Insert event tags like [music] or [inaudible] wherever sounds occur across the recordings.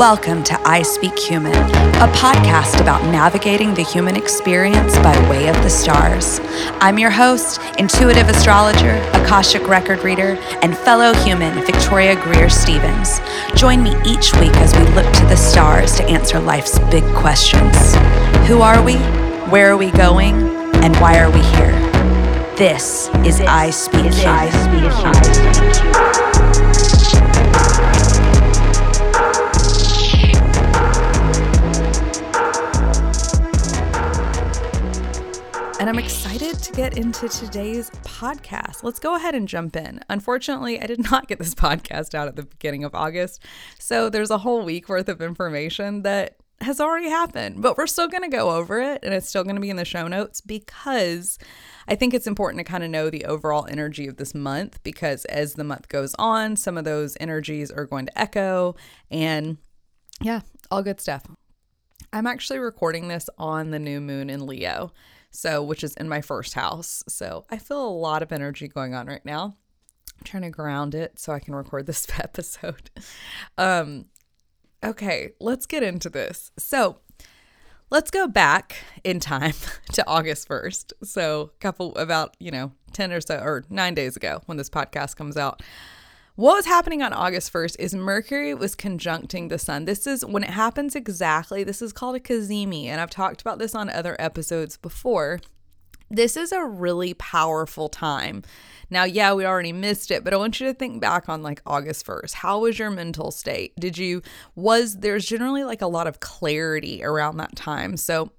Welcome to I Speak Human, a podcast about navigating the human experience by way of the stars. I'm your host, intuitive astrologer, Akashic record reader, and fellow human Victoria Greer Stevens. Join me each week as we look to the stars to answer life's big questions Who are we? Where are we going? And why are we here? This is I Speak Human. I'm excited to get into today's podcast. Let's go ahead and jump in. Unfortunately, I did [laughs] not get this podcast out at the beginning of August, so there's a whole week worth of information that has already happened, but we're still going to go over it and it's still going to be in the show notes because I think it's important to kind of know the overall energy of this month because as the month goes on, some of those energies are going to echo and yeah, all good stuff. I'm actually recording this on the new moon in Leo. So, which is in my first house. So, I feel a lot of energy going on right now. I'm trying to ground it so I can record this [laughs] episode. Um, okay, let's get into this. So, let's go back in time [laughs] to August 1st. So, a couple about, you know, 10 or so or 9 days ago when this podcast comes out. What was happening on August 1st is Mercury was conjuncting the sun. This is when it happens exactly. This is called a cazimi, and I've talked about this on other episodes before. This is a really powerful time. Now, yeah, we already missed it, but I want you to think back on like August 1st. How was your mental state? Did you, was there's generally like a lot of clarity around that time. So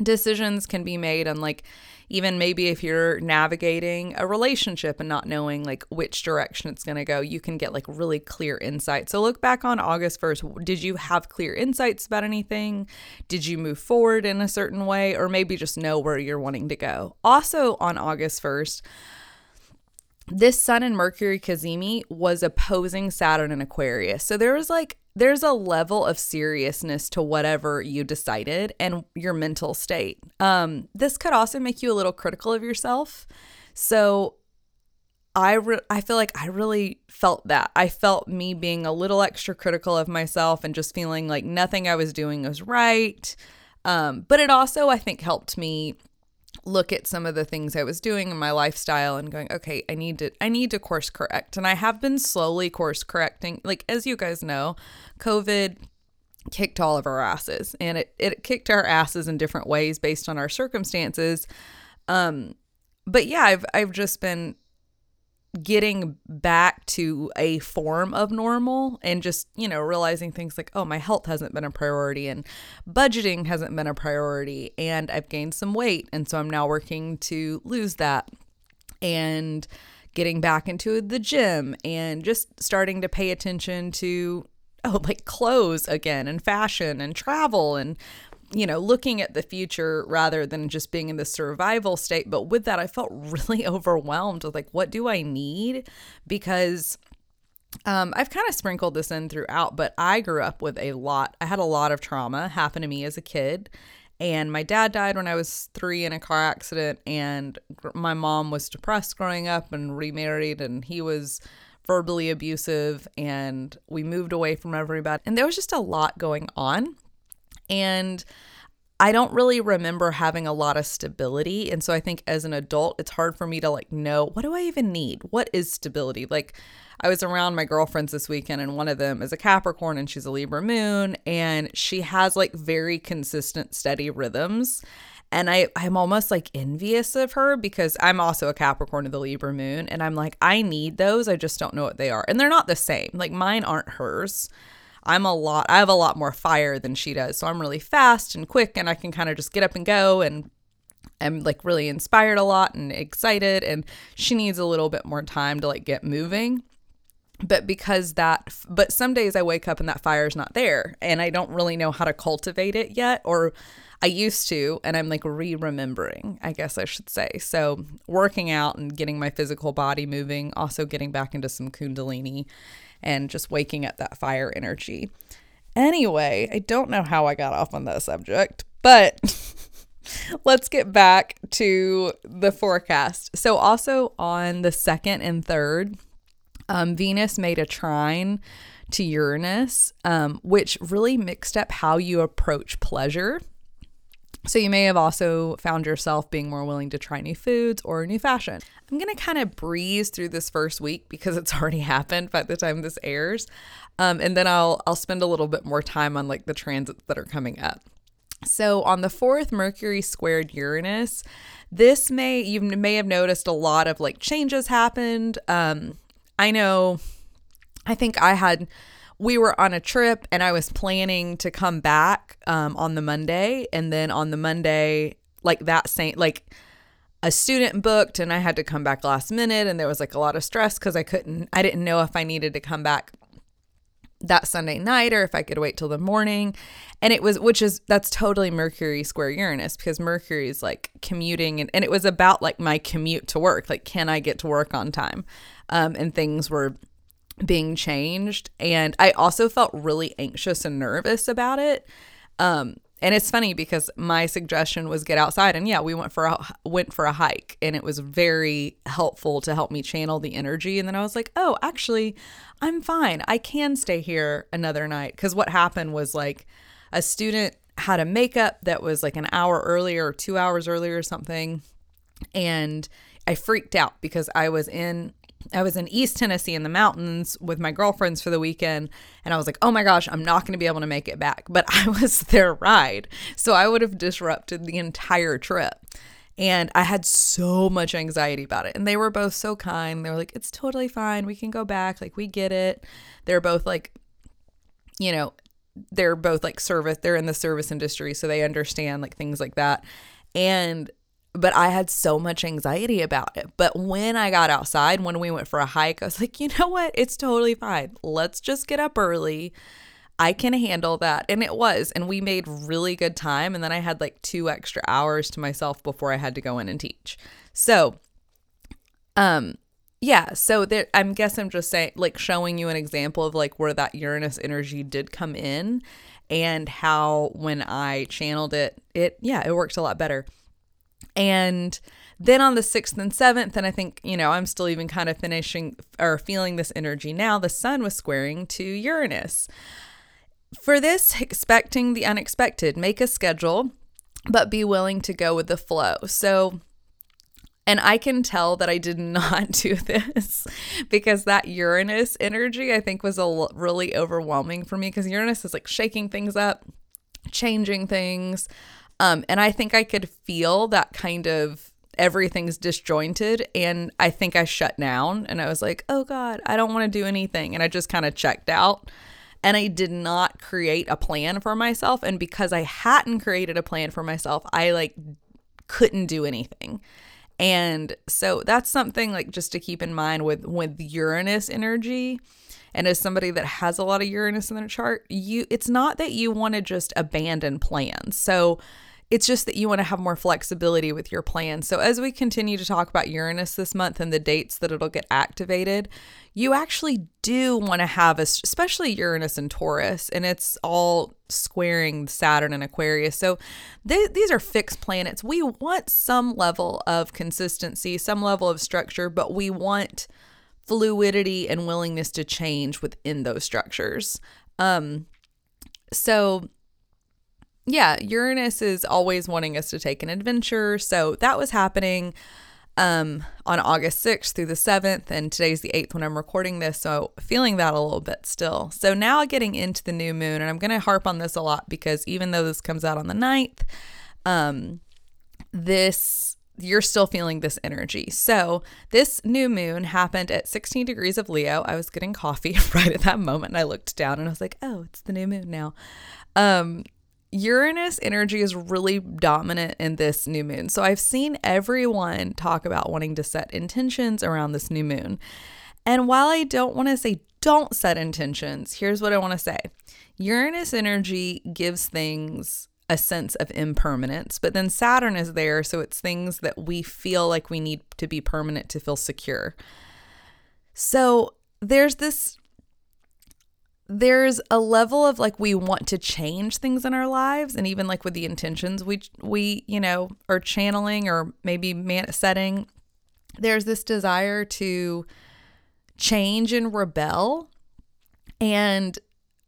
decisions can be made on like, even maybe if you're navigating a relationship and not knowing like which direction it's going to go, you can get like really clear insight. So look back on August 1st. Did you have clear insights about anything? Did you move forward in a certain way or maybe just know where you're wanting to go? Also on August 1st, this Sun and Mercury cazimi was opposing Saturn and Aquarius. So there was like there's a level of seriousness to whatever you decided and your mental state. Um, this could also make you a little critical of yourself. So I re- I feel like I really felt that. I felt me being a little extra critical of myself and just feeling like nothing I was doing was right. Um, but it also I think helped me look at some of the things I was doing in my lifestyle and going, okay, I need to I need to course correct. And I have been slowly course correcting. Like as you guys know, COVID kicked all of our asses and it, it kicked our asses in different ways based on our circumstances. Um but yeah, I've I've just been getting back to a form of normal and just, you know, realizing things like, oh, my health hasn't been a priority and budgeting hasn't been a priority and I've gained some weight. And so I'm now working to lose that and getting back into the gym and just starting to pay attention to oh like clothes again and fashion and travel and you know, looking at the future rather than just being in the survival state. But with that, I felt [laughs] really overwhelmed with like, what do I need? Because um, I've kind of sprinkled this in throughout, but I grew up with a lot. I had a lot of trauma happen to me as a kid. And my dad died when I was three in a car accident. And my mom was depressed growing up and remarried, and he was verbally abusive. And we moved away from everybody. And there was just a lot going on. And I don't really remember having a lot of stability. And so I think as an adult, it's hard for me to like know what do I even need? What is stability? Like, I was around my girlfriends this weekend, and one of them is a Capricorn and she's a Libra moon, and she has like very consistent, steady rhythms. And I, I'm almost like envious of her because I'm also a Capricorn of the Libra moon. And I'm like, I need those. I just don't know what they are. And they're not the same. Like mine aren't hers. I'm a lot, I have a lot more fire than she does. So I'm really fast and quick and I can kind of just get up and go and I'm like really inspired a lot and excited. And she needs a little bit more time to like get moving. But because that, but some days I wake up and that fire is not there and I don't really know how to cultivate it yet. Or I used to, and I'm like re remembering, I guess I should say. So, working out and getting my physical body moving, also getting back into some Kundalini and just waking up that fire energy. Anyway, I don't know how I got off on that subject, but [laughs] let's get back to the forecast. So, also on the second and third Um, Venus made a trine to Uranus, um, which really mixed up how you approach pleasure. So you may have also found yourself being more willing to try new foods or new fashion. I'm going to kind of breeze through this first week because it's [laughs] already happened by the time this airs. Um, and then I'll I'll spend a little bit more time on like the transits that are coming up. So on the 4th Mercury squared Uranus, this may you may have noticed a lot of like changes happened. Um I know I think I had we were on a trip and I was planning to come back um, on the Monday. And then on the Monday, like that same, like a student booked and I had to come back last minute. And there was like a lot of stress because I couldn't, I didn't know if I needed to come back that Sunday night or if I could wait till the morning. And it was, which is, that's totally Mercury square Uranus because Mercury is like commuting. And, and it was about like my commute to work. Like, can I get to work on time? Um, and things were being changed. And I also felt really anxious and nervous about it. Um, and it's funny because my suggestion was get outside and yeah we went for a went for a hike and it was very helpful to help me channel the energy and then i was like oh actually i'm fine i can stay here another night because what happened was like a student had a makeup that was like an hour earlier or two hours earlier or something and i freaked out because i was in I was in East Tennessee in the mountains with my girlfriends for the weekend, and I was like, oh my gosh, I'm not going to be able to make it back. But [laughs] I was their ride. So I would have disrupted the entire trip. And I had so much anxiety about it. And they were both so kind. They were like, it's totally fine. We can go back. Like, we get it. They're both like, you know, they're both like service, they're in the service industry. So they understand like things like that. And but I had so much anxiety about it. But when I got outside, when we went for a hike, I was like, you know what? It's totally fine. Let's just get up early. I can handle that. And it was. And we made really good time. And then I had like two extra hours to myself before I had to go in and teach. So, um, yeah, so there I'm guess I'm just saying like showing you an example of like where that Uranus energy did come in and how when I channeled it, it yeah, it worked a lot better. And then on the 6th and 7th, and I think, you know, I'm still even kind of finishing or feeling this energy now, the sun was squaring to Uranus. For this, expecting the unexpected, make a schedule, but be willing to go with the flow. So, and I can tell that I did [laughs] not do this because that Uranus energy, I think, was a really overwhelming for me because Uranus is like shaking things up, changing things. Um, and I think I could feel that kind of everything's disjointed. And I think I shut down and I was like, oh God, I don't want to do anything. And I just kind of checked out. And I did not create a plan for myself. And because I hadn't created a plan for myself, I like couldn't do anything. And so that's something like just to keep in mind with with Uranus energy and as somebody that has a lot of Uranus in their chart, you it's not that you want to just abandon plans. So it's just that you want to have more flexibility with your plan. So, as we continue to talk about Uranus this month and the dates that it'll get activated, you actually do want to have, a, especially Uranus and Taurus, and it's all squaring Saturn and Aquarius. So, they, these are fixed planets. We want some level of consistency, some level of structure, but we want fluidity and willingness to change within those structures. Um, so, yeah, Uranus is always wanting us to take an adventure. So that was happening um, on August 6th through the 7th, and today's the 8th when I'm recording this. So feeling that a little bit still. So now getting into the new moon, and I'm going to harp on this a lot because even though this comes out on the 9th, um, this you're still feeling this energy. So, this new moon happened at 16 degrees of Leo. I was getting coffee [laughs] right at that moment and I looked down and I was like, "Oh, it's the new moon now." Um Uranus energy is really dominant in this new moon. So I've seen everyone talk about wanting to set intentions around this new moon. And while I don't want to say don't set intentions, here's what I want to say Uranus energy gives things a sense of impermanence, but then Saturn is there. So it's things that we feel like we need to be permanent to feel secure. So there's this there's a level of like we want to change things in our lives and even like with the intentions we we you know are channeling or maybe man- setting there's this desire to change and rebel. And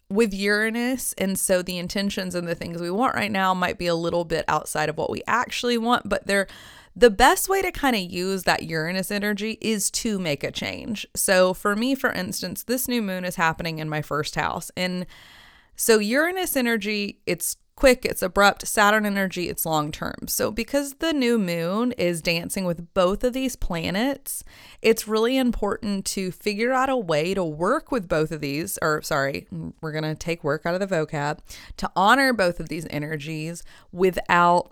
with Uranus, and so the intentions and the things we want right now might be a little bit outside of what we actually want, but they're the best way to kind of use that Uranus energy is to make a change. So for me, for instance, this new moon is happening in my first house. And so Uranus energy, it's quick, it's abrupt. Saturn energy, it's long term. So, because the new moon is dancing with both of these planets, it's really important to figure out a way to work with both of these, or sorry, we're going to take work out of the vocab, to honor both of these energies without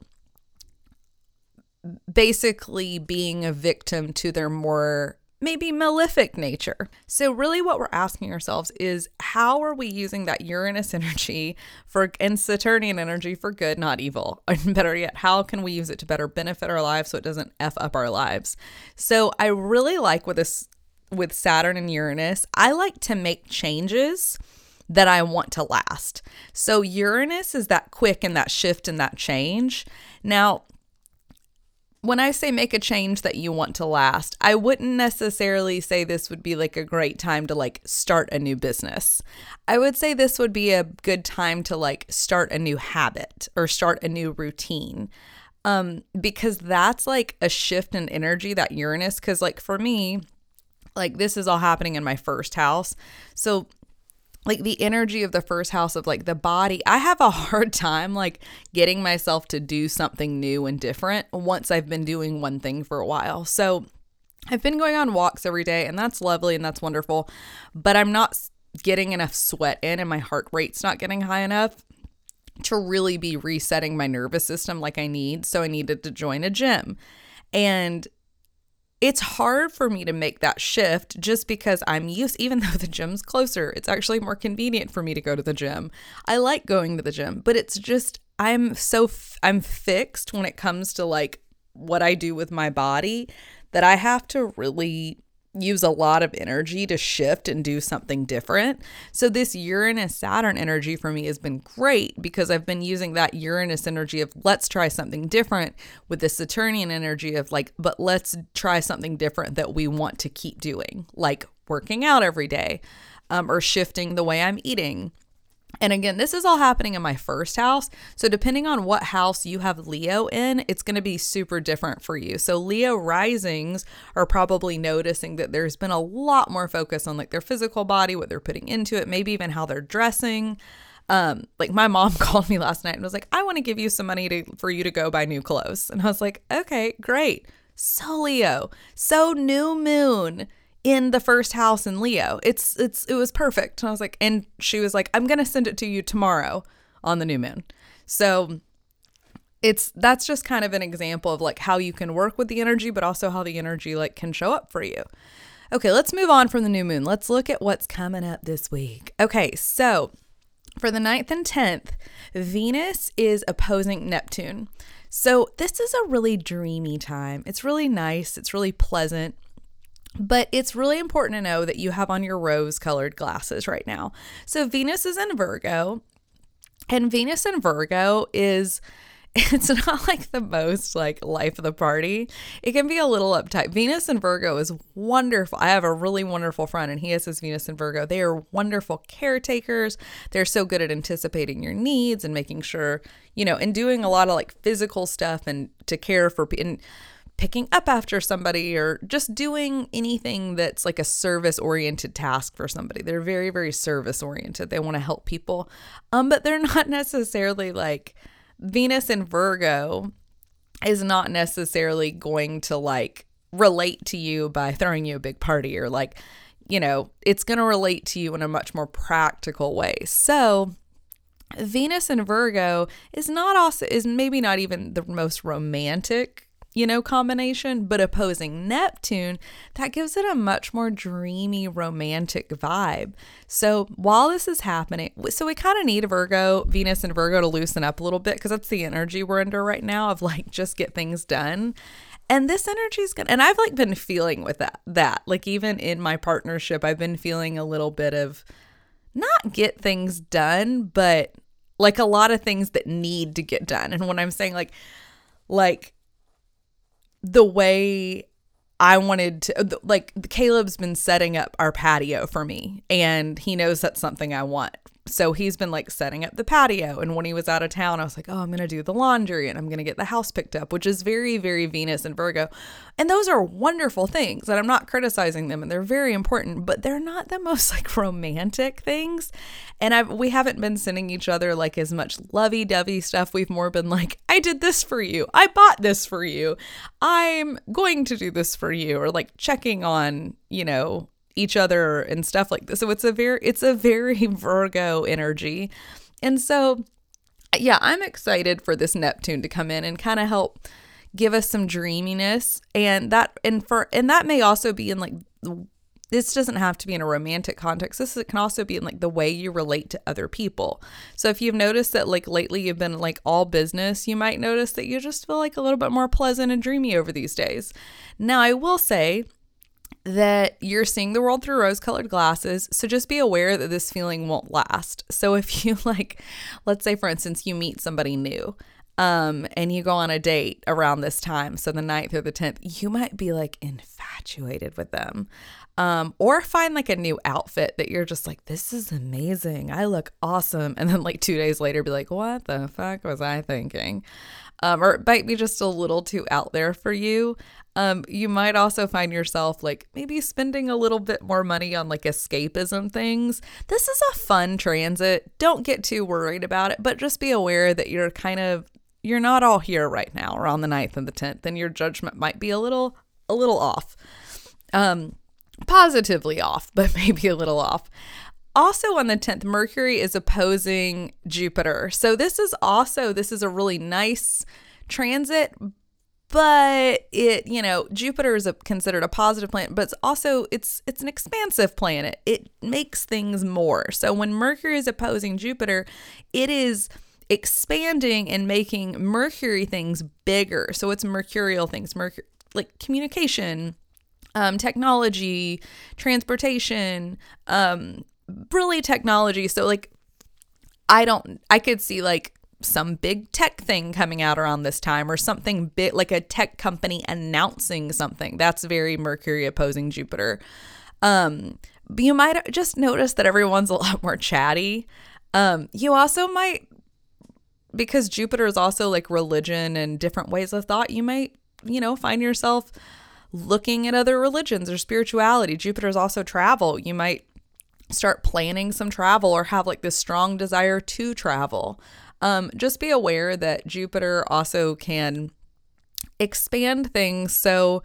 basically being a victim to their more maybe malefic nature. So, really, what we're asking ourselves is how are we using that Uranus [laughs] energy for and Saturnian energy for good, not evil? [laughs] And better yet, how can we use it to better benefit our lives so it doesn't F up our lives? So, I really like with this with Saturn and Uranus, I like to make changes that I want to last. So, Uranus is that quick and that shift and that change. Now, when I say make a change that you want to last, I wouldn't necessarily say this would be like a great time to like start a new business. I would say this would be a good time to like start a new habit or start a new routine. Um because that's like a shift in energy that Uranus cuz like for me like this is all happening in my first house. So like the energy of the first house of like the body i have a [laughs] hard time like getting myself to do something new and different once i've been doing one thing for a while. So i've been going on walks every day and that's lovely and that's wonderful but i'm not getting enough sweat in and my heart rate's not getting high enough to really be resetting my nervous system like i need. So i needed to join a gym. And it's hard for me to make that shift just because I'm used, [laughs] even though the gym's closer, it's actually more convenient for me to go to the gym. I like going to the gym, but it's just, I'm so, f- I'm fixed when it comes to like what I do with my body that I have to really use a lot of energy to shift and do something different. So this Uranus Saturn energy for me has been great because I've been using that Uranus energy of let's try something different with the Saturnian energy of like but let's try something different that we want to keep doing, like working out every day um, or shifting the way I'm eating and again, this is all happening in my first house. So, depending on what house you have Leo in, it's going to be super different for you. So, Leo risings are probably noticing that there's been a lot more focus on like their physical body, what they're putting into it, maybe even how they're dressing. Um, like my mom [laughs] called me last night and was like, "I want to give you some money to for you to go buy new clothes." And I was like, "Okay, great." So Leo, so new moon in the first house in Leo. It's it's it was perfect. And I was like, and she was like, I'm gonna send it to you tomorrow on the new moon. So it's that's just kind of an example of like how you can work with the energy, but also how the energy like can show up for you. Okay, let's move on from the new moon. Let's look at what's coming up this week. Okay, so for the 9th and 10th, Venus is opposing Neptune. So this is a really dreamy time. It's really nice, it's really pleasant. But it's really important to know that you have on your rose colored glasses right now. So Venus is in Virgo, and Venus in Virgo is [laughs] it's not like the most like life of the party. It can be a little uptight. Venus in Virgo is wonderful. I have a really wonderful friend and he has his Venus in Virgo. They are wonderful caretakers. They're so good at anticipating your needs and making sure, you know, and doing a lot of like physical stuff and to care for and picking up after somebody or just doing anything that's like a service oriented task for somebody. They're very, very service oriented. They want to help people. Um, but they're [laughs] not necessarily like Venus and Virgo is not necessarily going to like relate to you by throwing you a big party or like, you know, it's going to relate to you in a much more practical way. So, Venus and Virgo is not also is maybe not even the most romantic you know, combination, but opposing Neptune, that gives it a much more dreamy, romantic vibe. So while this is happening, so we kind of need Virgo, Venus and Virgo to loosen up a little bit because that's the energy we're under right now of like just get things done. And this energy is gonna, and I've like been feeling with that, that like even in my partnership, I've been feeling a little bit of not get things done, but like a lot of things that need to get done. And when I'm saying like, like the way I wanted to like Caleb's been setting up our patio for me and he knows that's something I want so he's been like setting up the patio. And when he was out of town, I was like, oh, I'm going to do the laundry and I'm going to get the house picked up, which is very, very Venus and Virgo. And those are wonderful things. And I'm not criticizing them and they're very important, but they're not the [laughs] most like romantic things. And I've, we haven't been sending each other like as much lovey dovey stuff. We've more been like, I did this for you. I bought this for you. I'm going to do this for you. Or like checking on, you know, each other and stuff like this. So it's a very it's a very [laughs] Virgo energy. And so yeah, I'm excited for this Neptune to come in and kind of help give us some dreaminess and that and for and that may also be in like this doesn't have to be in a romantic context. This can also be in like the way you relate to other people. So if you've noticed that like lately you've been like all business, you might notice that you just feel like a little bit more pleasant and dreamy over these days. Now, I will say that you're seeing the world through rose colored glasses. So just be aware that this feeling won't last. So [laughs] if you like, let's say for instance, you meet somebody new. Um, and you go on a date around this time, so the 9th or the 10th, you might be like infatuated with them. Um, or find like a new outfit that you're just like, this is amazing. I look awesome. And then like two days later, be like, what the fuck was I thinking? Um, or it might be just a little too out there for you. Um, you might also find yourself like maybe spending a little bit more money on like escapism things. This is a fun transit. Don't get too worried about it, but just be aware that you're kind of you're not all here right now around the 9th and the 10th and your judgment might be a little a little off. Um positively off, [laughs] but maybe a little off. Also on the 10th, Mercury is opposing Jupiter. So this is also this is a really nice transit, but it you know jupiter is a, considered a positive planet but it's also it's it's an expansive planet. It makes things more. So when mercury is opposing jupiter it is expanding and making mercury things bigger. So it's mercurial things mercury like communication um, technology transportation um, really technology. So like i don't i could see like some big tech thing coming out around this time or something big like a tech company announcing something. That's very Mercury opposing Jupiter. Um, but you might just notice that everyone's [laughs] a lot more chatty. Um, you also might because Jupiter is also like religion and different ways of thought, you might, you know, find yourself looking at other religions or spirituality. Jupiter is also travel. You might start planning some travel or have like this strong desire to travel. Um, just be aware that Jupiter also can expand things. So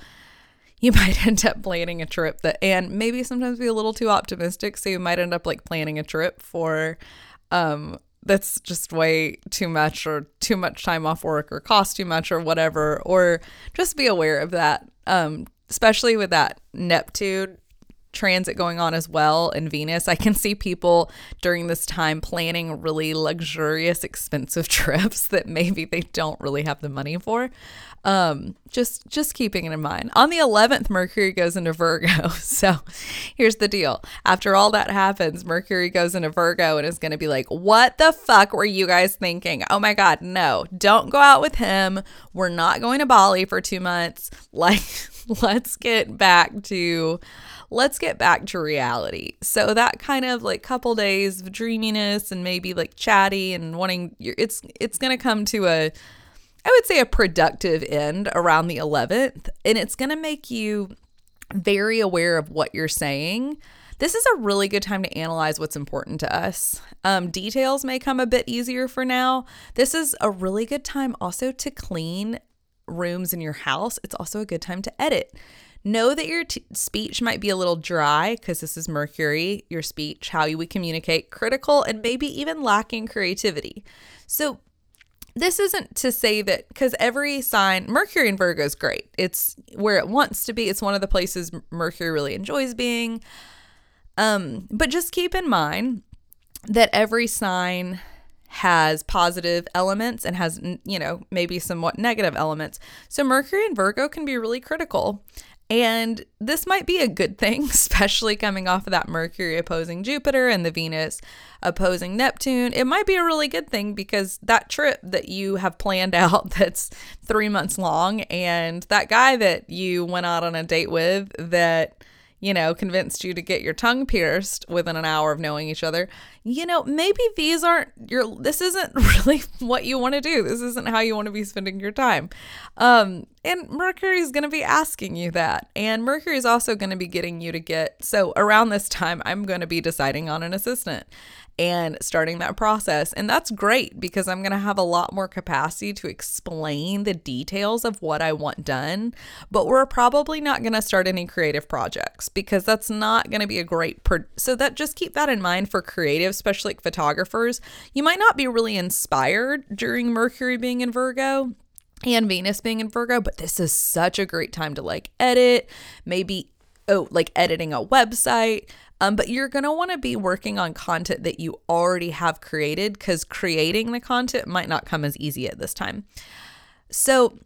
you [laughs] might end up planning a trip that, and maybe sometimes be a little too optimistic. So you might end up like planning a trip for, um, that's just way too much or too much time off work or cost too much or whatever or just be aware of that um especially with that neptune transit going on as well in Venus. I can see people during this time planning really luxurious, expensive [laughs] trips that maybe they don't really have the money for. Um, just just keeping it in mind. On the 11th, Mercury goes into Virgo. [laughs] So here's the deal. After all that happens, Mercury goes into Virgo and is going to be like, "What the fuck were you guys thinking? Oh my god, no. Don't go out with him. We're not going to Bali for 2 months. [laughs] Like let's get back to let's get back to reality. So that kind of like couple days of dreaminess and maybe like chatty and wanting it's it's going to come to a I would say a productive end around the 11th and it's going to make you very aware of what you're saying. This is a really good time to analyze what's important to us. Um, details may come a bit easier for now. This is a really good time also to clean rooms in your house. It's also a good time to edit. Know that your t- speech might be a little dry because this is Mercury, your speech, how you would communicate, critical, and maybe even lacking creativity. So, this isn't to say that because every sign, Mercury in Virgo is great. It's where it wants to be. It's one of the places Mercury really enjoys being. Um, but just keep in mind that every sign has positive elements and has, you know, maybe somewhat negative elements. So Mercury in Virgo can be really critical And this might be a good thing, [laughs] especially coming off of that Mercury opposing Jupiter and the Venus opposing Neptune. It might be a really good thing because that trip that you have planned [laughs] out that's three months long, and that guy that you went out on a date with that you know, convinced you to get your tongue pierced within an hour of knowing each other, you know, maybe these aren't your, this isn't [laughs] really what you want to do. This isn't how you want to be spending your time. Um, and Mercury is going to be asking you that. And Mercury is also going to be getting you to get, so around this time, I'm going to be deciding on an assistant and starting that process. And that's great because I'm going to have a lot more capacity to explain the details of what I want done. But we're probably not going to start any creative projects because that's not going to be a great. Pro- so that just keep that in mind for creative, especially like photographers. You might not be really inspired during Mercury being in Virgo and Venus being in Virgo, but this is such a great time to like edit, maybe oh, like editing a website, um, but you're going to want to be working on content that you already have created because creating the content might not come as easy at this time. So,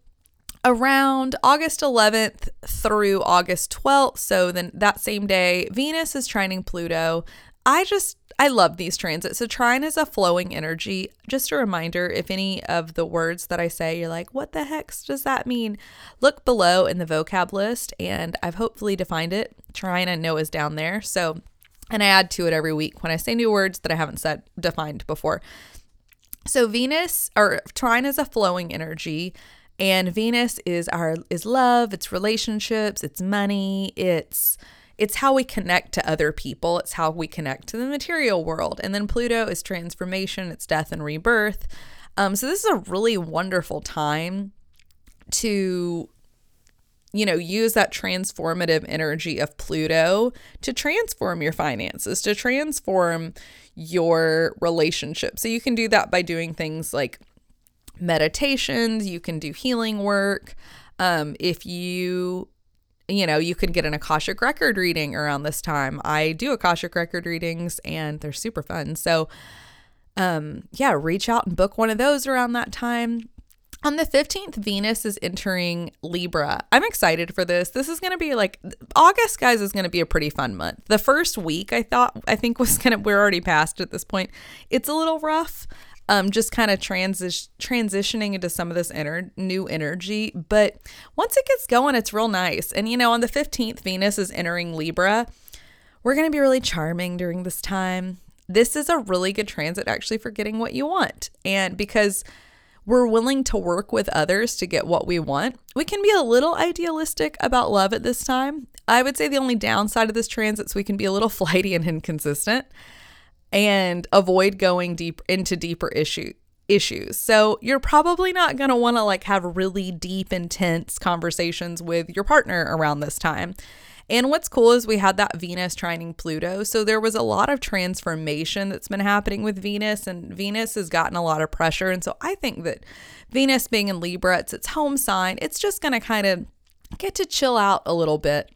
around August 11th through August 12th, so then that same day, Venus is trining Pluto. I just I love these transits. So trine is a flowing energy. Just a reminder, if any of the words that I say you're like, what the heck does that mean? Look below in the vocab list and I've hopefully defined it. Trine I know is down there. So and I add to it every week when I say new words that I haven't said defined before. So Venus or trine is a flowing energy and Venus is our is love, it's relationships, it's money, it's it's how we connect to other people, it's how we connect to the material world. And then Pluto is transformation, it's death and rebirth. Um, so this is a really wonderful time to you know, use that transformative energy of Pluto to transform your finances, to transform your relationship. So you can do that by doing things like meditations, you can do healing work. Um, if you you know, you could get an Akashic record reading around this time. I do Akashic record readings and they're super fun. So, um, yeah, reach out and book one of those around that time. On the 15th, Venus is entering Libra. I'm excited for this. This is going to be like August, guys, is going to be a pretty fun month. The first week, I thought, I think [laughs] was going to, we're already past at this point. It's a little rough um, just kind of transi- transitioning into some of this ener- new energy. But once it gets going, it's real nice. And, you know, on the 15th, Venus is entering Libra. We're going to be really charming during this time. This is a really good transit actually for getting what you want. And because we're willing to work with others to get what we want, we can be a little idealistic about love at this time. I would say the only downside of this transit is we can be a little [laughs] flighty and inconsistent and avoid going deep into deeper issue issues. So you're probably not going to want to like have really deep intense conversations with your partner around this time. And what's cool is we had that Venus trining Pluto. So there was a lot of transformation that's been happening with Venus, and Venus has gotten a lot of pressure. And so I think that Venus being in Libra, it's its home sign, it's just going to kind of get to chill out a little bit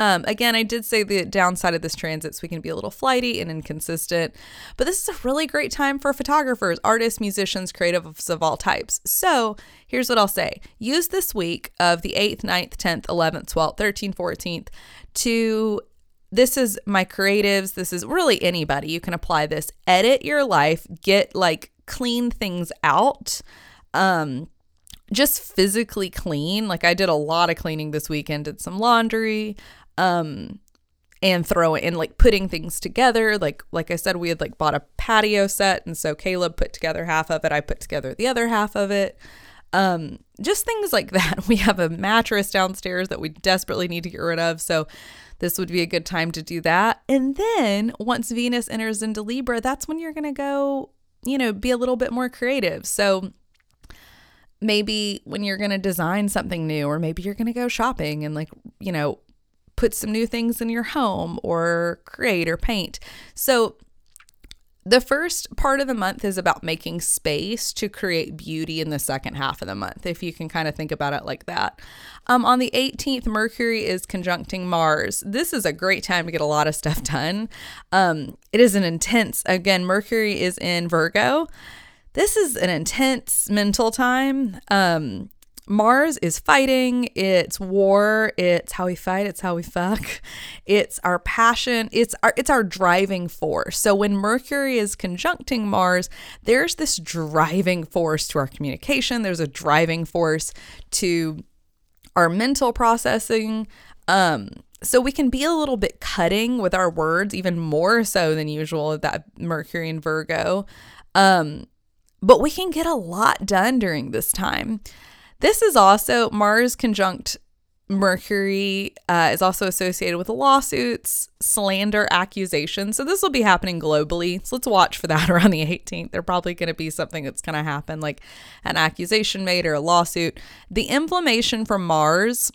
um, again, I did say the downside of this transit so we can be a little flighty and inconsistent, but this is a really great time for photographers, artists, musicians, creatives of all types. So here's what I'll say use this week of the 8th, 9th, 10th, 11th, 12th, 13th, 14th to this is my creatives. This is really anybody. You can apply this. Edit your life, get like clean things out. Um, just physically clean. Like I did a lot of cleaning this weekend, did some laundry, um and throw it in like putting things together. Like like i said we had like bought a patio set and so caleb put together half of it i put together the other half of it. Um just things like [laughs] that. We have a mattress downstairs that we desperately need to get rid of so this would be a good time to do that. And then once venus enters into libra that's when you're to go you know be a little bit more creative. So maybe when you're going to design something new or maybe you're going to go shopping and like you know put some new things in your home or create or paint. So, the first part of the month is about making space to create beauty in the second half of the month, if you can kind of think about it like that. Um, on the 18th, Mercury is conjuncting Mars. This is a great time to get a lot of stuff done. Um, it is an intense, again, Mercury is in Virgo. This is an intense mental time. Um, Mars is fighting, it's war, it's how we fight, it's how we fuck. [laughs] It's our passion, it's our it's our driving force. So when Mercury is conjuncting Mars, there's this driving force to our communication, there's a driving force to our mental processing. Um so we can be a little bit cutting with our words even more so than usual that Mercury and Virgo. Um but we can get a lot done during this time. This is also Mars conjunct Mercury uh, is also associated with lawsuits, slander, accusations. So this will be happening globally. So let's watch for that [laughs] around the 18th. They're probably going to be something that's going to happen, like an accusation made or a lawsuit. The inflammation from Mars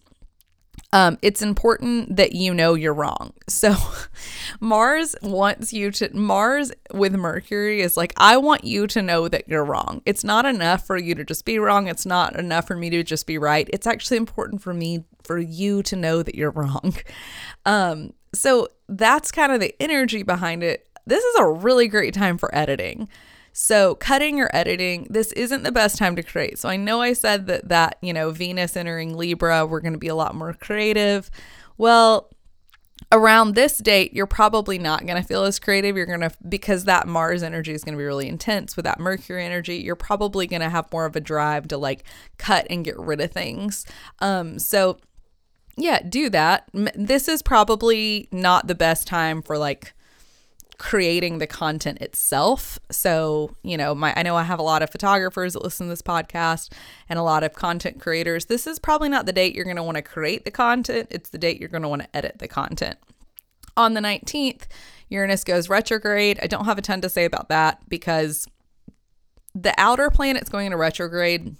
um, it's important that you know you're wrong. So, [laughs] Mars wants you to, Mars with Mercury is like, I want you to know that you're wrong. It's not enough for you to just be wrong. It's not enough for me to just be right. It's actually important for me, for you to know that you're [laughs] wrong. Um, so, that's kind of the energy behind it. This is a really great time for editing. So, cutting or editing, this isn't the best time to create. So, I know I said that that, you know, Venus entering Libra, we're going to be a lot more creative. Well, around this date, you're probably not going to feel as creative. You're going to, because that Mars energy is going to be really intense with that Mercury energy, you're probably going to have more of a drive to like cut and get rid of things. Um, so, yeah, do that. This is probably not the best time for like creating the content itself. So, you know, my I know I have a lot of photographers that listen to this podcast and a lot of content creators. This is probably not the date you're going to want to create the content, it's the date you're going to want to edit the content. On the 19th, Uranus goes retrograde. I don't have a ton to say about that because the outer planets going into retrograde,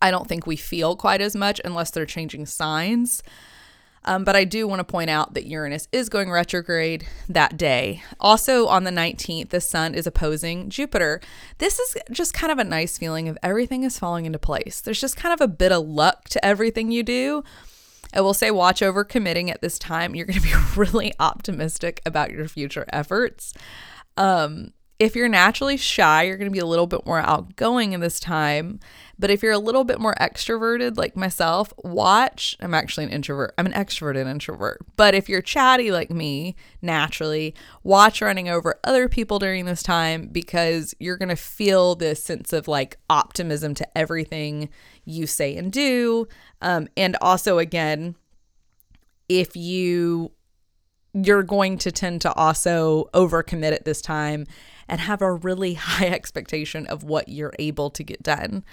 I don't think we feel quite as much unless they're changing signs. Um, but I do want to point out that Uranus is going retrograde that day. Also, on the 19th, the sun is opposing Jupiter. This is just kind of a nice feeling of everything is falling into place. There's just kind of a bit of luck to everything you do. I will say, watch over committing at this time. You're going to be [laughs] really optimistic about your future efforts. Um, if you're naturally shy, you're going to be a little bit more outgoing in this time. But if you're a little bit more extroverted, like myself, watch. I'm actually an introvert. I'm an extroverted introvert. But if you're chatty like me, naturally, watch running over other people during this time because you're going to feel this sense of like optimism to everything you say and do. Um, and also, again, if you you're going to tend to also overcommit at this time and have a really [laughs] high expectation of what you're able to get done.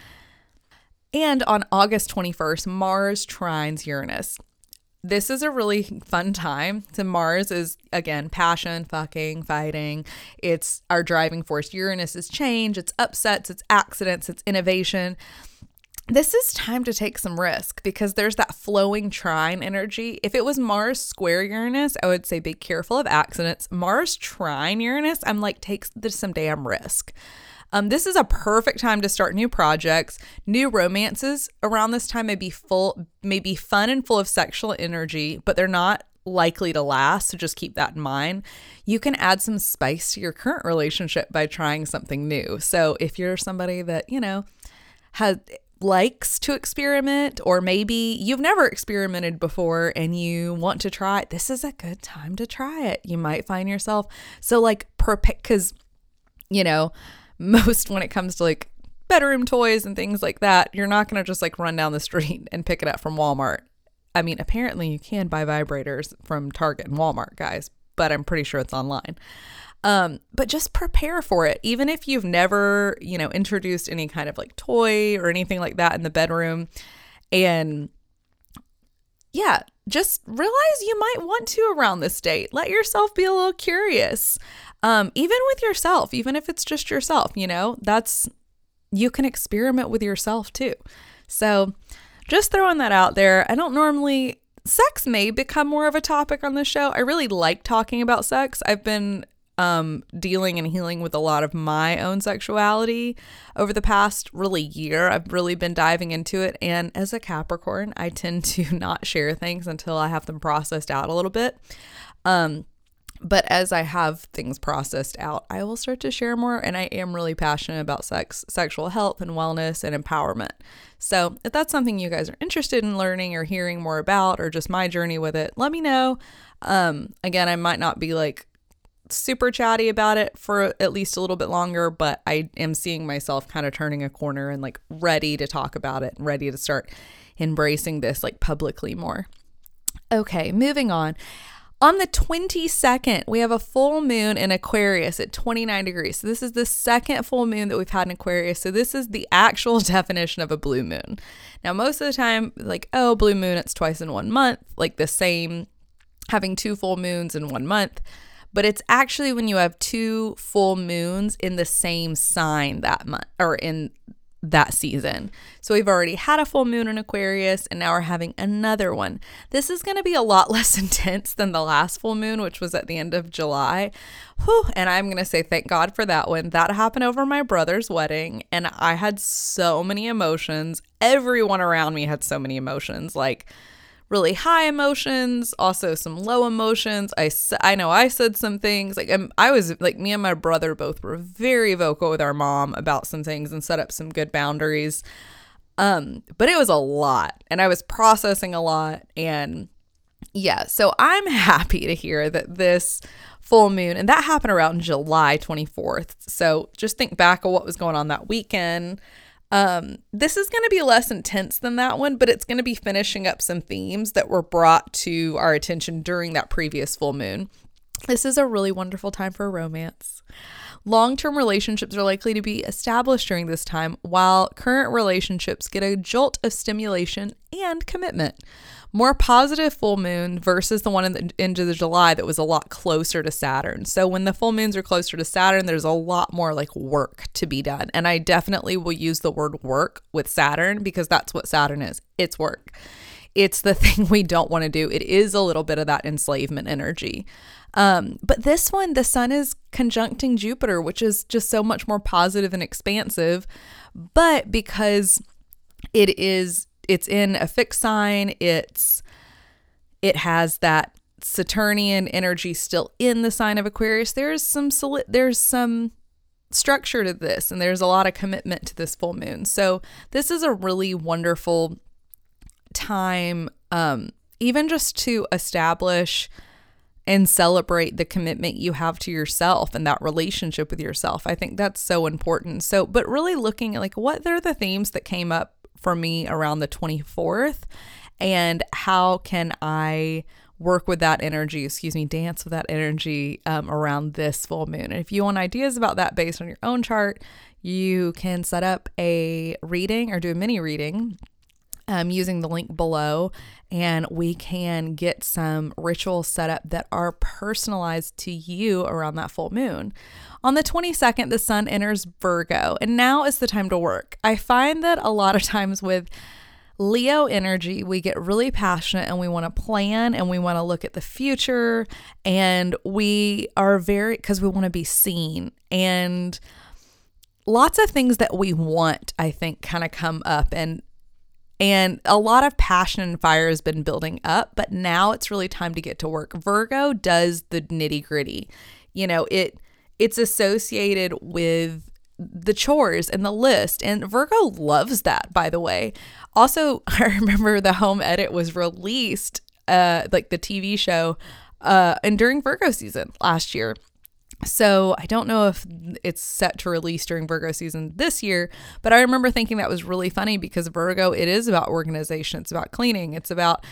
And on August 21st, Mars trines Uranus. This is a really fun time. So, Mars is again passion, fucking, fighting. It's our driving force. Uranus is change, it's upsets, it's accidents, it's innovation this is time to take some risk because there's that flowing trine energy. If it was Mars square Uranus, I would say be careful of accidents. Mars trine Uranus, I'm like, take some damn risk. Um, this is a perfect time to start new projects, new romances. Around this time may be full, may be fun and full of sexual energy, but they're not likely to last. So just keep that in mind. You can add some spice to your current relationship by trying something new. So if you're somebody that, you know, has likes to experiment, or maybe you've never experimented before and you want to try it, this is a good time to try it. You might find yourself so like because you know [laughs] most when it comes to like bedroom toys and things like that, you're not gonna just like run down the street [laughs] and pick it up from Walmart. I mean, apparently you can buy vibrators from Target and Walmart, guys, but I'm pretty sure it's online. Um, but just prepare for it. Even if you've never, you know, introduced any kind of like toy or anything like that in the bedroom. And yeah, just realize you might want to around this date. Let yourself be a little curious. Um, even with yourself, even if it's just yourself, you know, that's you can experiment with yourself too. So just throwing that out there. I don't normally sex may become more of a topic on the show. I really like talking about sex. I've been um, dealing and healing with a lot of my own sexuality over the past really year. I've really been diving into it. And as a Capricorn, I tend [laughs] to not share things until I have them processed out a little bit. Um, But as I have things processed out, I will start to share more. And I am really passionate about sex, sexual health, and wellness and empowerment. So if that's something you guys are interested in learning or hearing more about, or just my journey with it, let me know. Um, again, I might not be like super chatty about it for at least a little bit longer, but I am seeing myself kind of turning a corner and like ready to talk about it and ready to start embracing this like publicly more. Okay, moving on. On the 22nd, we have a full moon in Aquarius at 29 degrees. So, this is the second full moon that we've had in Aquarius. So, this is the actual [laughs] definition of a blue moon. Now, most of the time, like, oh, blue moon, it's twice in one month, like the same, having two full moons in one month but it's actually when you have two full moons in the same sign that month or in that season. So we've already had a full moon in Aquarius and now we're having another one. This is going to be a lot [laughs] less intense than the last full moon, which was at the end of July. Whew, and I'm going to say thank God for that one. That happened over my brother's wedding and I had so many emotions. Everyone around me had so many emotions. Like, really high emotions, also some low emotions. I, I know I said some things like I'm, I was like me and my brother both were very vocal with our mom about some things and set up some good boundaries. Um, but it was a lot and I was processing a lot and yeah, so I'm [laughs] happy to hear that this full moon and that happened around July 24th. So just think back of what was going on that weekend. Um, this is going to be less intense than that one, but it's going to be finishing up some themes that were brought to our attention during that previous full moon. This is a really wonderful time for romance. Long term relationships are likely to be established during this time, while current relationships get a jolt of stimulation and commitment more positive full moon versus the one in the end of July that was a lot closer to Saturn. So when the full moons are closer to Saturn, there's a lot more like work to be done. And I definitely will use the word work with Saturn because that's what Saturn is. It's work. It's the [laughs] thing we don't want to do. It is a little bit of that enslavement energy. Um, but this one, the sun is conjuncting Jupiter, which is just so much more positive and expansive. But because it is it's in a fixed sign. It's it has that Saturnian energy still in the sign of Aquarius. There's some soli- there's some structure to this and there's a lot of commitment to this full moon. So this is a really wonderful time um even just to establish and celebrate the commitment you have to yourself and that relationship with yourself. I think that's so important. So, but really looking at like what are the themes that came up for me around the 24th and how can I work with that energy, excuse me, dance with that energy um, around this full moon. And if you want ideas about that based on your own chart, you can set up a reading or do a mini reading um, using the link below, and we can get some rituals set up that are personalized to you around that full moon. On the 22nd, the sun enters Virgo, and now is the time to work. I find that a lot of times with Leo energy, we get really passionate and we want to plan and we want to look at the future and we are very, because we want to be seen. And lots of things that we want, I think, kind of come up and and a lot of passion and fire has been building up, but now it's really time to get to work. Virgo does the nitty gritty. You know, it it's associated with the chores and the list. And Virgo loves that, by the way. Also, [laughs] I remember the home edit was released, uh, like the TV show, uh, and during Virgo season last year. So I don't know if it's set to release during Virgo season this year, but I remember thinking that was really funny because Virgo, it is about organization, it's about cleaning, it's about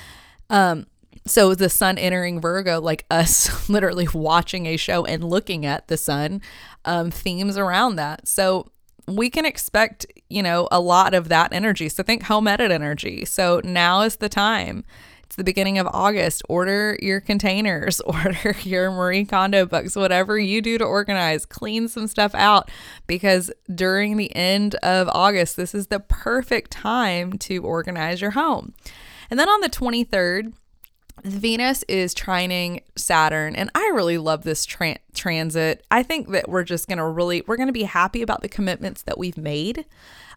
um, so the sun entering Virgo, like us [laughs] literally watching a show and looking at the sun, um, themes around that. So we can expect, you know, a lot of that energy. So think home edit energy. So now is the time. It's the beginning of August. Order your containers, [laughs] order your Marie Kondo books, whatever you do to organize, clean some stuff out because during the end of August, this is the perfect time to organize your home. And then on the 23rd, Venus is trining Saturn, and I really love this tra- transit. I think that we're just gonna really we're gonna be happy about the commitments that we've made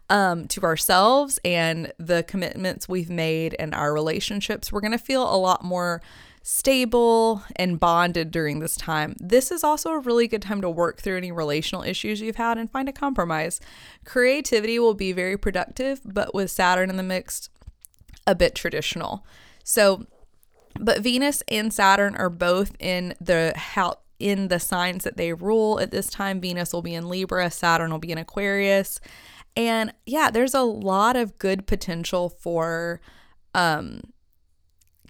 um, to ourselves and the commitments we've made in our relationships. We're gonna feel a lot more stable and bonded during this time. This is also a really good time to work through any relational issues you've had and find a compromise. Creativity will be very productive, but with Saturn in the mix, a bit traditional. So, but Venus and Saturn are both in the how in the signs that they rule at this time. Venus will be in Libra, Saturn will be in Aquarius. And yeah, there's a lot of good potential for um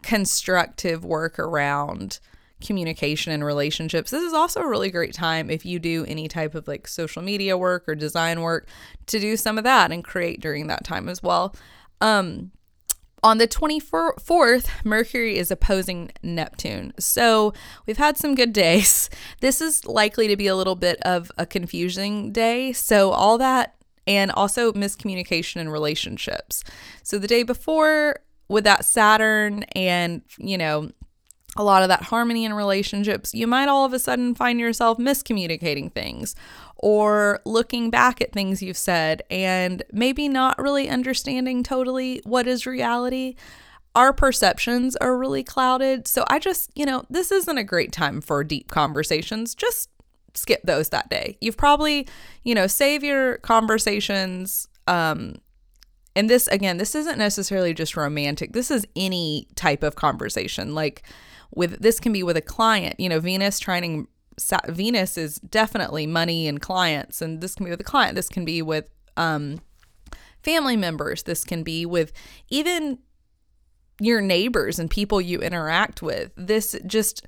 constructive work around communication and relationships. This is also a really great time if you do any type of like social media work or design work to do some of that and create during that time as well. Um on the 24th, Mercury is opposing Neptune. So we've had some good days. [laughs] This is likely to be a little bit of a confusing day. So, all that and also miscommunication in relationships. So, the day before, with that Saturn and, you know, a lot of that harmony in relationships, you might all of a sudden find yourself miscommunicating things or looking back at things you've said and maybe not really understanding totally what is reality. Our perceptions are really clouded. So I just, you know, this isn't a great time for deep conversations. Just skip those that day. You've probably, you know, save your conversations um and this again, this isn't necessarily just romantic. This is any type of conversation. Like with this can be with a client, you know, Venus trying Venus is definitely money and clients and this can be with a client. This can be with um family members. This can be with even your neighbors and people you interact with. This just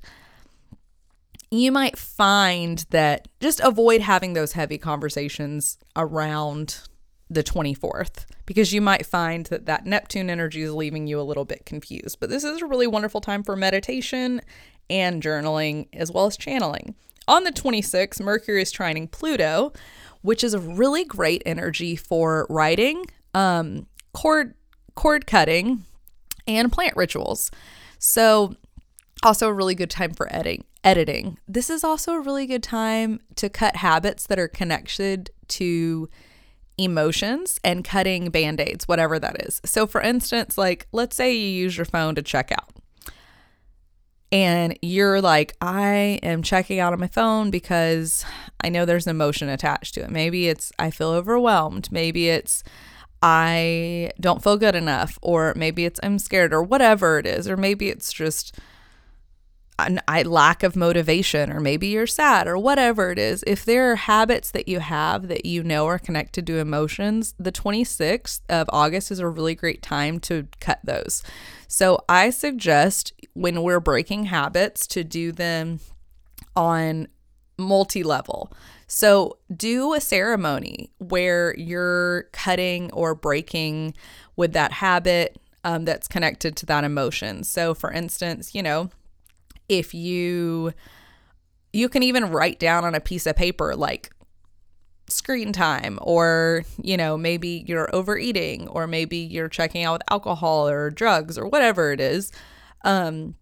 you might find that just avoid having those heavy conversations around the 24th because you might find that that Neptune energy is leaving you a little bit confused. But this is a really wonderful time for meditation and journaling as well as channeling. On the 26th, Mercury is trining Pluto, which is a really great energy for writing, um, cord cord cutting, and plant rituals. So also a really good time for editing editing. This is also a really good time to cut habits that are connected to emotions and cutting band aids, whatever that is. So, for instance, like let's say you use your phone to check out and you're like, I am checking out on my phone because I know there's an emotion attached to it. Maybe it's I feel overwhelmed. Maybe it's I don't feel good enough, or maybe it's I'm scared, or whatever it is, or maybe it's just an, I lack of motivation, or maybe you're sad, or whatever it is, if there are habits that you have that you know are connected to emotions, the 26th of August is a really great time to cut those. So I suggest when we're breaking habits to do them on multi level. So do a ceremony where you're cutting or breaking with that habit um, that's connected to that emotion. So, for instance, you know, if you you can even write down on a piece of paper like screen time or you know maybe you're overeating or maybe you're checking out with alcohol or drugs or whatever it is um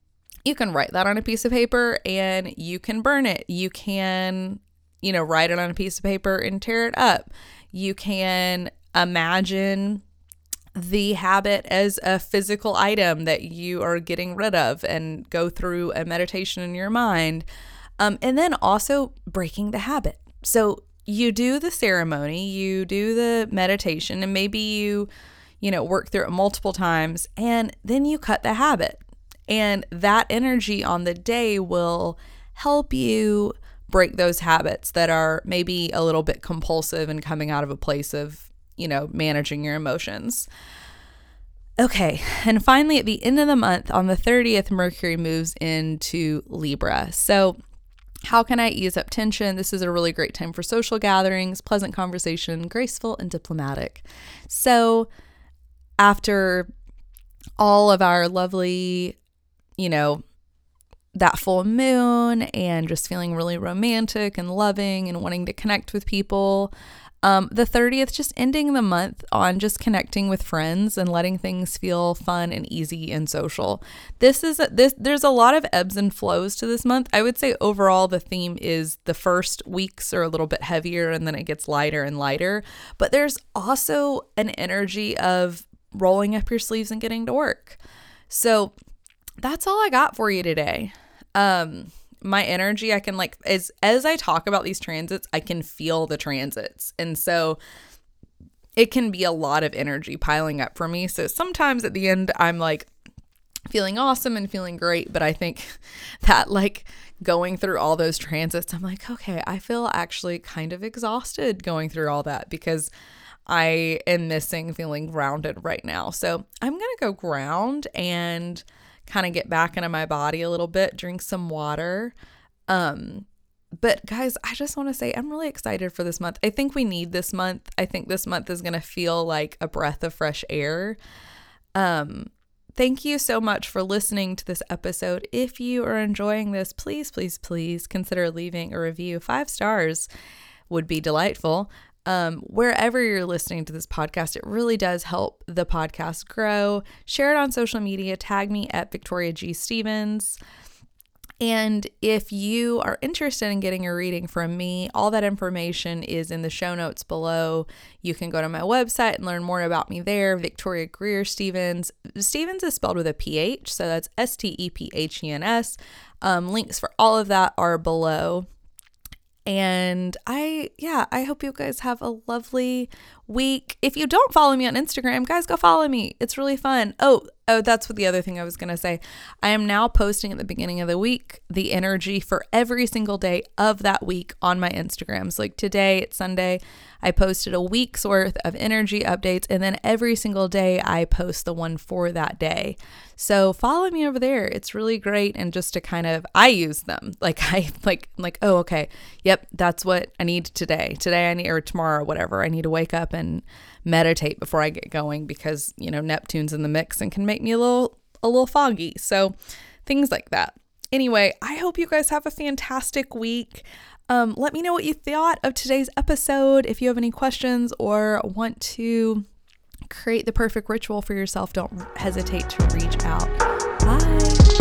you can write that on a piece of paper and you can burn it. You can you know write it on a piece of paper and tear it up. You can imagine the habit as a physical item that you are getting rid of and go through a meditation in your mind. Um, and then also breaking the habit. So you do the ceremony, you do the meditation, and maybe you, you know, work through it multiple times, and then you cut the habit. And that energy on the day will help you break those habits that are maybe a little bit compulsive and coming out of a place of you know, managing your emotions. Okay, and finally, at the end of the month, on the 30th, Mercury moves into Libra. So, how can I ease up tension? This is a really great time for social gatherings, pleasant conversation, graceful and diplomatic. So, after all of our lovely, you know, that full moon and just feeling really romantic and loving and wanting to connect with people, um, the 30th, just ending the month on just connecting with friends and letting things feel fun and easy and social. This is a, this. There's a lot of ebbs and flows to this month. I would say overall the theme is the first weeks are a little bit heavier and then it gets lighter and lighter. But there's also an energy of rolling up your sleeves and getting to work. So that's all I got for you today. Um, my energy, I can like as as I talk about these transits, I can feel the transits. And so it can be a lot of energy piling up for me. So sometimes at the end I'm like feeling awesome and feeling great, but I think [laughs] that like going through all those transits, I'm like, okay, I feel actually kind of exhausted going through all that because I am missing feeling grounded right now. So I'm going to go ground and kind of get back into my body a little bit, drink some water. Um, but guys, I just want to say I'm really excited for this month. I think we need this month. I think this month is going to feel like a breath of fresh air. Um, thank you so much for listening to this episode. If you are enjoying this, please, please, please consider leaving a review. Five stars would be delightful um, wherever you're listening to this podcast, it really does help the podcast grow. Share it on social media, tag me at Victoria G. Stephens. And if you are interested in getting a reading from me, all that information is in the show notes below. You can go to my website and learn more about me there. Victoria Greer Stephens. Stephens is spelled with a PH, so that's S T E P H E N S. Um, links for all of that are below. And I, yeah, I hope you guys have a lovely week. If you don't follow me on Instagram, guys, go follow me. It's really fun. Oh, oh, that's what the other thing I was going to say. I am now posting at the beginning of the week the energy for every single day of that week on my Instagrams. Like today, it's Sunday. I posted a week's worth of energy updates, and then every single day I post the one for that day. So follow me over there. It's really great, and just to kind of I use them [laughs] like I like like oh okay, yep, that's what I need today. Today I need or tomorrow whatever. I need to wake up and meditate before I get going because you know Neptune's in the mix and can make me a little a little foggy. So things like that. Anyway, I hope you guys have a fantastic week. Um, let me know what you thought of today's episode. If you have any questions or want to create the perfect ritual for yourself, don't hesitate to reach out. Bye.